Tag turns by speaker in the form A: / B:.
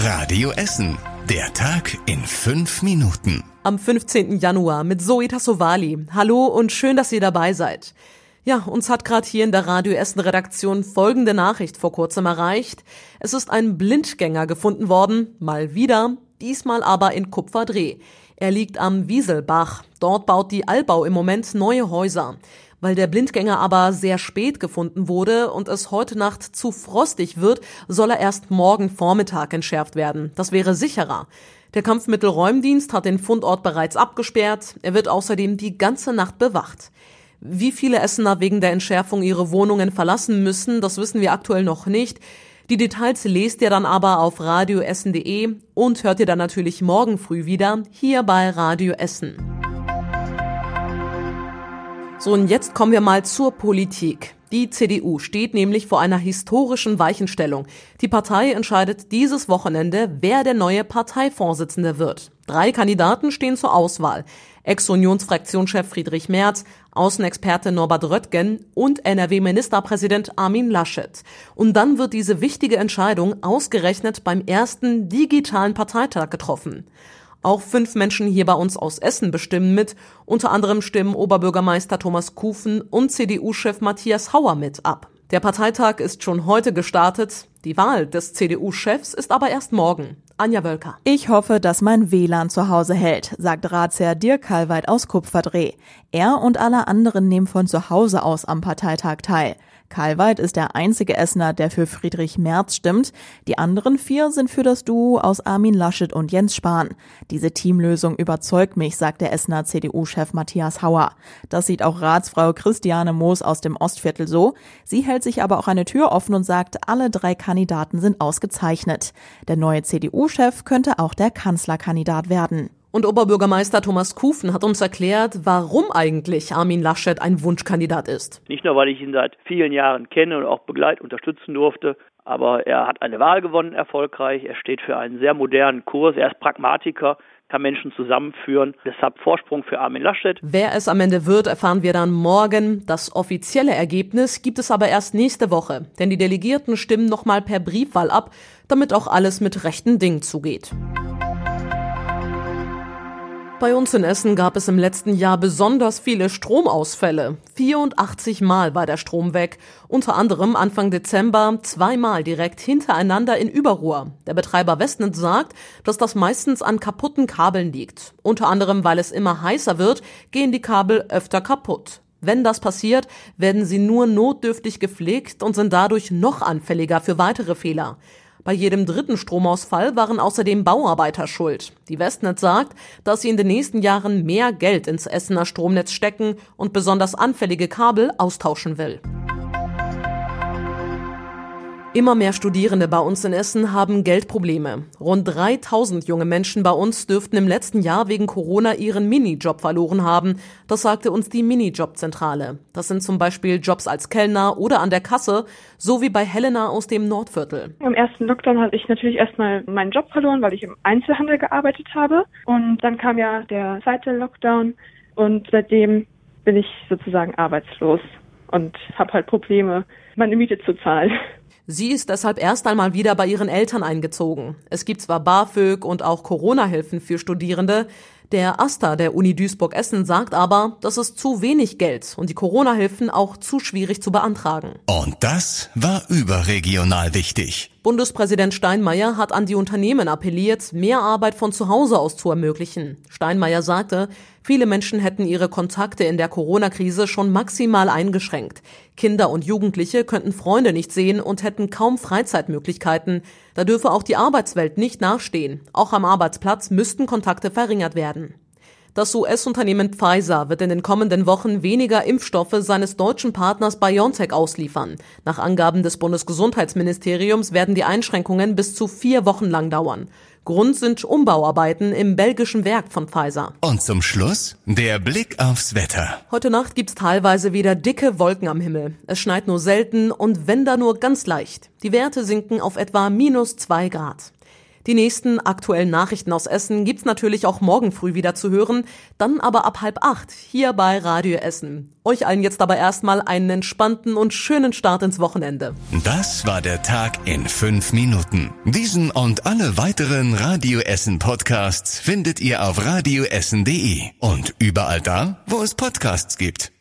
A: Radio Essen. Der Tag in fünf Minuten.
B: Am 15. Januar mit Zoe Tassovali. Hallo und schön, dass ihr dabei seid. Ja, uns hat gerade hier in der Radio Essen Redaktion folgende Nachricht vor kurzem erreicht. Es ist ein Blindgänger gefunden worden, mal wieder, diesmal aber in Kupferdreh. Er liegt am Wieselbach. Dort baut die Allbau im Moment neue Häuser. Weil der Blindgänger aber sehr spät gefunden wurde und es heute Nacht zu frostig wird, soll er erst morgen Vormittag entschärft werden. Das wäre sicherer. Der Kampfmittelräumdienst hat den Fundort bereits abgesperrt. Er wird außerdem die ganze Nacht bewacht. Wie viele Essener wegen der Entschärfung ihre Wohnungen verlassen müssen, das wissen wir aktuell noch nicht. Die Details lest ihr dann aber auf radioessen.de und hört ihr dann natürlich morgen früh wieder hier bei Radio Essen. So, und jetzt kommen wir mal zur Politik. Die CDU steht nämlich vor einer historischen Weichenstellung. Die Partei entscheidet dieses Wochenende, wer der neue Parteivorsitzende wird. Drei Kandidaten stehen zur Auswahl. Ex-Unionsfraktionschef Friedrich Merz, Außenexperte Norbert Röttgen und NRW-Ministerpräsident Armin Laschet. Und dann wird diese wichtige Entscheidung ausgerechnet beim ersten digitalen Parteitag getroffen. Auch fünf Menschen hier bei uns aus Essen bestimmen mit. Unter anderem stimmen Oberbürgermeister Thomas Kufen und CDU-Chef Matthias Hauer mit ab. Der Parteitag ist schon heute gestartet. Die Wahl des CDU-Chefs ist aber erst morgen. Anja Wölker.
C: Ich hoffe, dass mein WLAN zu Hause hält, sagt Ratsherr Dirk Kalweit aus Kupferdreh. Er und alle anderen nehmen von zu Hause aus am Parteitag teil. Karlweit ist der einzige Essener, der für Friedrich Merz stimmt. Die anderen vier sind für das Duo aus Armin Laschet und Jens Spahn. Diese Teamlösung überzeugt mich, sagt der Essener CDU-Chef Matthias Hauer. Das sieht auch Ratsfrau Christiane Moos aus dem Ostviertel so. Sie hält sich aber auch eine Tür offen und sagt, alle drei Kandidaten sind ausgezeichnet. Der neue CDU-Chef könnte auch der Kanzlerkandidat werden.
B: Und Oberbürgermeister Thomas Kufen hat uns erklärt, warum eigentlich Armin Laschet ein Wunschkandidat ist.
D: Nicht nur, weil ich ihn seit vielen Jahren kenne und auch begleiten unterstützen durfte, aber er hat eine Wahl gewonnen, erfolgreich. Er steht für einen sehr modernen Kurs. Er ist Pragmatiker, kann Menschen zusammenführen. Deshalb Vorsprung für Armin Laschet.
B: Wer es am Ende wird, erfahren wir dann morgen. Das offizielle Ergebnis gibt es aber erst nächste Woche, denn die Delegierten stimmen nochmal per Briefwahl ab, damit auch alles mit rechten Dingen zugeht. Bei uns in Essen gab es im letzten Jahr besonders viele Stromausfälle. 84 Mal war der Strom weg. Unter anderem Anfang Dezember zweimal direkt hintereinander in Überruhr. Der Betreiber Westnet sagt, dass das meistens an kaputten Kabeln liegt. Unter anderem, weil es immer heißer wird, gehen die Kabel öfter kaputt. Wenn das passiert, werden sie nur notdürftig gepflegt und sind dadurch noch anfälliger für weitere Fehler. Bei jedem dritten Stromausfall waren außerdem Bauarbeiter schuld. Die Westnet sagt, dass sie in den nächsten Jahren mehr Geld ins Essener Stromnetz stecken und besonders anfällige Kabel austauschen will. Immer mehr Studierende bei uns in Essen haben Geldprobleme. Rund 3000 junge Menschen bei uns dürften im letzten Jahr wegen Corona ihren Minijob verloren haben. Das sagte uns die Minijobzentrale. Das sind zum Beispiel Jobs als Kellner oder an der Kasse, so wie bei Helena aus dem Nordviertel.
E: Im ersten Lockdown hatte ich natürlich erstmal meinen Job verloren, weil ich im Einzelhandel gearbeitet habe. Und dann kam ja der zweite Lockdown und seitdem bin ich sozusagen arbeitslos und habe halt Probleme, meine Miete zu zahlen.
B: Sie ist deshalb erst einmal wieder bei ihren Eltern eingezogen. Es gibt zwar BAföG und auch Corona-Hilfen für Studierende. Der Asta der Uni Duisburg-Essen sagt aber, das ist zu wenig Geld und die Corona-Hilfen auch zu schwierig zu beantragen.
A: Und das war überregional wichtig.
B: Bundespräsident Steinmeier hat an die Unternehmen appelliert, mehr Arbeit von zu Hause aus zu ermöglichen. Steinmeier sagte, viele Menschen hätten ihre Kontakte in der Corona-Krise schon maximal eingeschränkt. Kinder und Jugendliche könnten Freunde nicht sehen und hätten kaum Freizeitmöglichkeiten. Da dürfe auch die Arbeitswelt nicht nachstehen. Auch am Arbeitsplatz müssten Kontakte verringert werden. Das US-Unternehmen Pfizer wird in den kommenden Wochen weniger Impfstoffe seines deutschen Partners BioNTech ausliefern. Nach Angaben des Bundesgesundheitsministeriums werden die Einschränkungen bis zu vier Wochen lang dauern. Grund sind Umbauarbeiten im belgischen Werk von Pfizer.
A: Und zum Schluss der Blick aufs Wetter.
B: Heute Nacht gibt's teilweise wieder dicke Wolken am Himmel. Es schneit nur selten und wenn da nur ganz leicht. Die Werte sinken auf etwa minus zwei Grad. Die nächsten aktuellen Nachrichten aus Essen gibt's natürlich auch morgen früh wieder zu hören, dann aber ab halb acht hier bei Radio Essen. Euch allen jetzt aber erstmal einen entspannten und schönen Start ins Wochenende.
A: Das war der Tag in fünf Minuten. Diesen und alle weiteren Radio Essen Podcasts findet ihr auf radioessen.de und überall da, wo es Podcasts gibt.